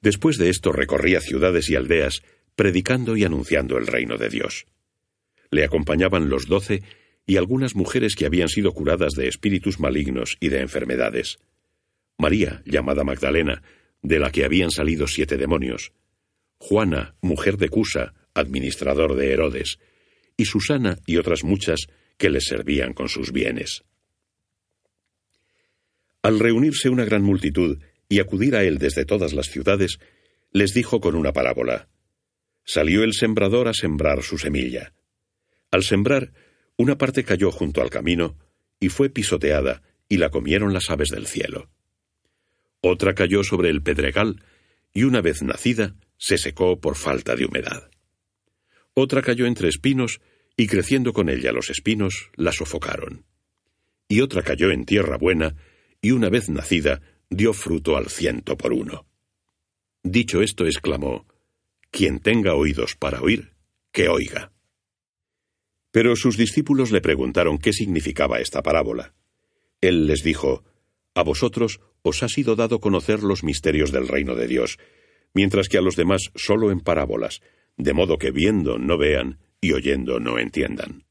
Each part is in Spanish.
Después de esto recorría ciudades y aldeas, predicando y anunciando el reino de Dios. Le acompañaban los doce y algunas mujeres que habían sido curadas de espíritus malignos y de enfermedades. María, llamada Magdalena, de la que habían salido siete demonios, Juana, mujer de Cusa, administrador de Herodes, y Susana y otras muchas que les servían con sus bienes. Al reunirse una gran multitud y acudir a él desde todas las ciudades, les dijo con una parábola. Salió el sembrador a sembrar su semilla. Al sembrar, una parte cayó junto al camino, y fue pisoteada, y la comieron las aves del cielo. Otra cayó sobre el pedregal, y una vez nacida, se secó por falta de humedad. Otra cayó entre espinos, y creciendo con ella los espinos, la sofocaron. Y otra cayó en tierra buena, y una vez nacida, dio fruto al ciento por uno. Dicho esto, exclamó, Quien tenga oídos para oír, que oiga. Pero sus discípulos le preguntaron qué significaba esta parábola. Él les dijo, A vosotros os ha sido dado conocer los misterios del reino de Dios, mientras que a los demás solo en parábolas, de modo que viendo no vean y oyendo no entiendan.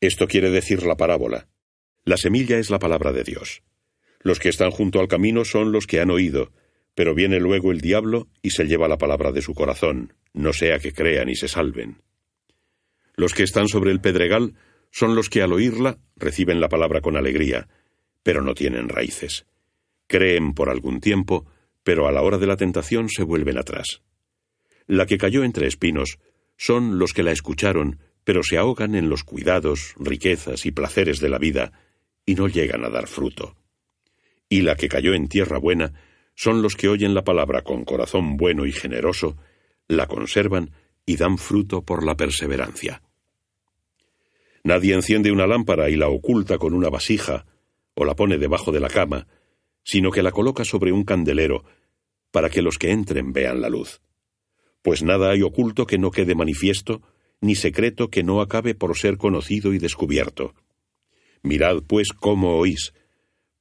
Esto quiere decir la parábola. La semilla es la palabra de Dios. Los que están junto al camino son los que han oído, pero viene luego el diablo y se lleva la palabra de su corazón, no sea que crean y se salven. Los que están sobre el pedregal son los que al oírla reciben la palabra con alegría, pero no tienen raíces. Creen por algún tiempo, pero a la hora de la tentación se vuelven atrás. La que cayó entre espinos son los que la escucharon, pero se ahogan en los cuidados, riquezas y placeres de la vida, y no llegan a dar fruto. Y la que cayó en tierra buena son los que oyen la palabra con corazón bueno y generoso, la conservan y dan fruto por la perseverancia. Nadie enciende una lámpara y la oculta con una vasija, o la pone debajo de la cama, sino que la coloca sobre un candelero, para que los que entren vean la luz. Pues nada hay oculto que no quede manifiesto, ni secreto que no acabe por ser conocido y descubierto. Mirad, pues, cómo oís,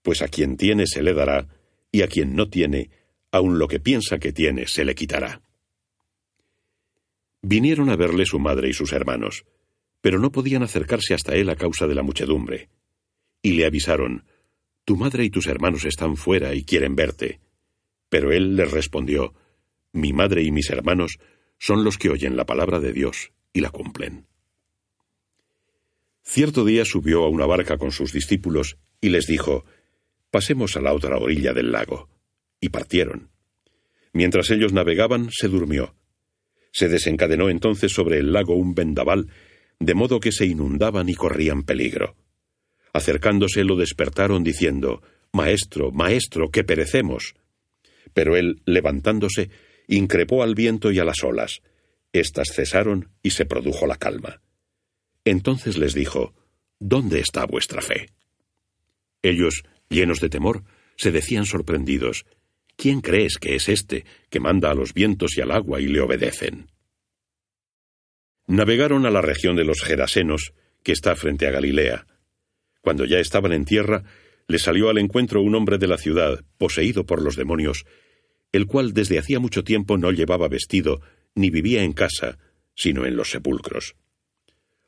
pues a quien tiene se le dará, y a quien no tiene, aun lo que piensa que tiene se le quitará. Vinieron a verle su madre y sus hermanos, pero no podían acercarse hasta él a causa de la muchedumbre. Y le avisaron, tu madre y tus hermanos están fuera y quieren verte. Pero él les respondió, Mi madre y mis hermanos son los que oyen la palabra de Dios y la cumplen. Cierto día subió a una barca con sus discípulos y les dijo, Pasemos a la otra orilla del lago. Y partieron. Mientras ellos navegaban, se durmió. Se desencadenó entonces sobre el lago un vendaval, de modo que se inundaban y corrían peligro. Acercándose lo despertaron diciendo, Maestro, Maestro, que perecemos. Pero él, levantándose, increpó al viento y a las olas. Estas cesaron y se produjo la calma. Entonces les dijo, ¿Dónde está vuestra fe? Ellos, llenos de temor, se decían sorprendidos, ¿quién crees que es este que manda a los vientos y al agua y le obedecen? Navegaron a la región de los Gerasenos, que está frente a Galilea, cuando ya estaban en tierra, le salió al encuentro un hombre de la ciudad, poseído por los demonios, el cual desde hacía mucho tiempo no llevaba vestido, ni vivía en casa, sino en los sepulcros.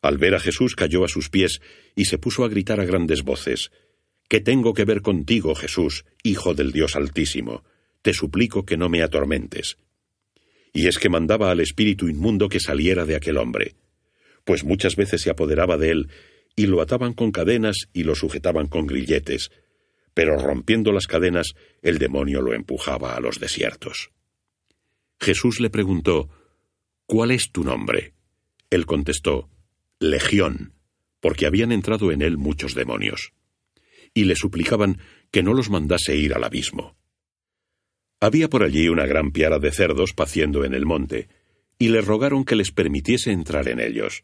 Al ver a Jesús cayó a sus pies y se puso a gritar a grandes voces, ¿Qué tengo que ver contigo, Jesús, Hijo del Dios Altísimo? Te suplico que no me atormentes. Y es que mandaba al espíritu inmundo que saliera de aquel hombre, pues muchas veces se apoderaba de él y lo ataban con cadenas y lo sujetaban con grilletes, pero rompiendo las cadenas el demonio lo empujaba a los desiertos. Jesús le preguntó, ¿Cuál es tu nombre? Él contestó, Legión, porque habían entrado en él muchos demonios. Y le suplicaban que no los mandase ir al abismo. Había por allí una gran piara de cerdos paciendo en el monte, y le rogaron que les permitiese entrar en ellos.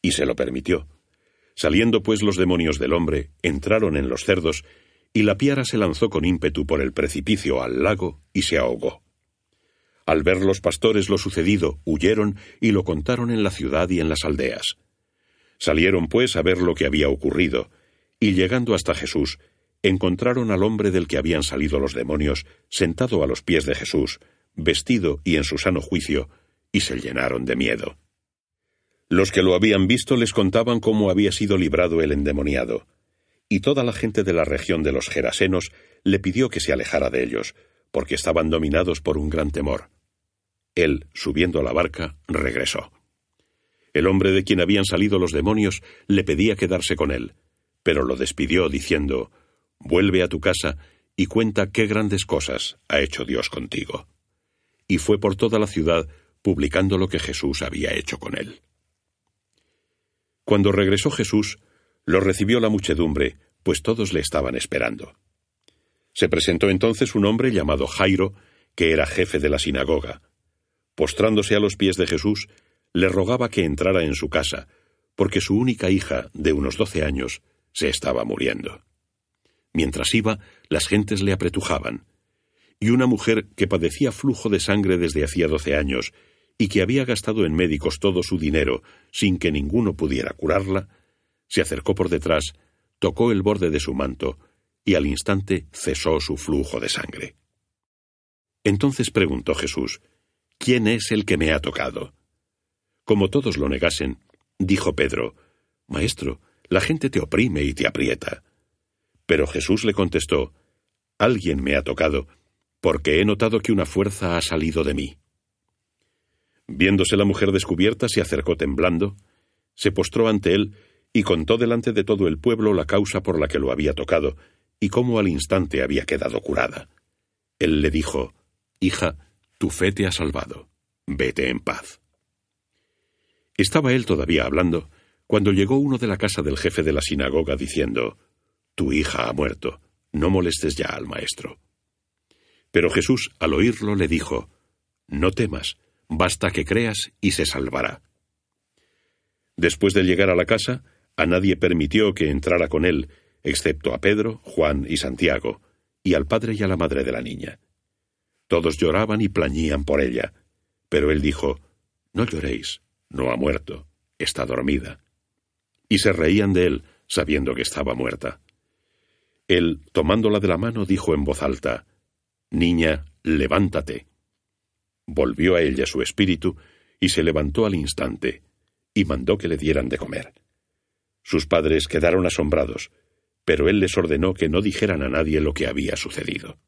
Y se lo permitió. Saliendo pues los demonios del hombre, entraron en los cerdos, y la piara se lanzó con ímpetu por el precipicio al lago y se ahogó. Al ver los pastores lo sucedido, huyeron y lo contaron en la ciudad y en las aldeas. Salieron pues a ver lo que había ocurrido, y llegando hasta Jesús, encontraron al hombre del que habían salido los demonios sentado a los pies de Jesús, vestido y en su sano juicio, y se llenaron de miedo. Los que lo habían visto les contaban cómo había sido librado el endemoniado, y toda la gente de la región de los Gerasenos le pidió que se alejara de ellos, porque estaban dominados por un gran temor. Él, subiendo a la barca, regresó. El hombre de quien habían salido los demonios le pedía quedarse con él, pero lo despidió diciendo, Vuelve a tu casa y cuenta qué grandes cosas ha hecho Dios contigo. Y fue por toda la ciudad publicando lo que Jesús había hecho con él. Cuando regresó Jesús, lo recibió la muchedumbre, pues todos le estaban esperando. Se presentó entonces un hombre llamado Jairo, que era jefe de la sinagoga. Postrándose a los pies de Jesús, le rogaba que entrara en su casa, porque su única hija, de unos doce años, se estaba muriendo. Mientras iba, las gentes le apretujaban. Y una mujer que padecía flujo de sangre desde hacía doce años y que había gastado en médicos todo su dinero sin que ninguno pudiera curarla, se acercó por detrás, tocó el borde de su manto y al instante cesó su flujo de sangre. Entonces preguntó Jesús, ¿quién es el que me ha tocado? Como todos lo negasen, dijo Pedro, Maestro, la gente te oprime y te aprieta. Pero Jesús le contestó, Alguien me ha tocado, porque he notado que una fuerza ha salido de mí. Viéndose la mujer descubierta, se acercó temblando, se postró ante él y contó delante de todo el pueblo la causa por la que lo había tocado y cómo al instante había quedado curada. Él le dijo, Hija, tu fe te ha salvado. Vete en paz. Estaba él todavía hablando, cuando llegó uno de la casa del jefe de la sinagoga diciendo, tu hija ha muerto, no molestes ya al maestro. Pero Jesús, al oírlo, le dijo, No temas, basta que creas y se salvará. Después de llegar a la casa, a nadie permitió que entrara con él, excepto a Pedro, Juan y Santiago, y al padre y a la madre de la niña. Todos lloraban y plañían por ella, pero él dijo, No lloréis, no ha muerto, está dormida. Y se reían de él, sabiendo que estaba muerta. Él, tomándola de la mano, dijo en voz alta, Niña, levántate. Volvió a ella su espíritu, y se levantó al instante, y mandó que le dieran de comer. Sus padres quedaron asombrados, pero él les ordenó que no dijeran a nadie lo que había sucedido.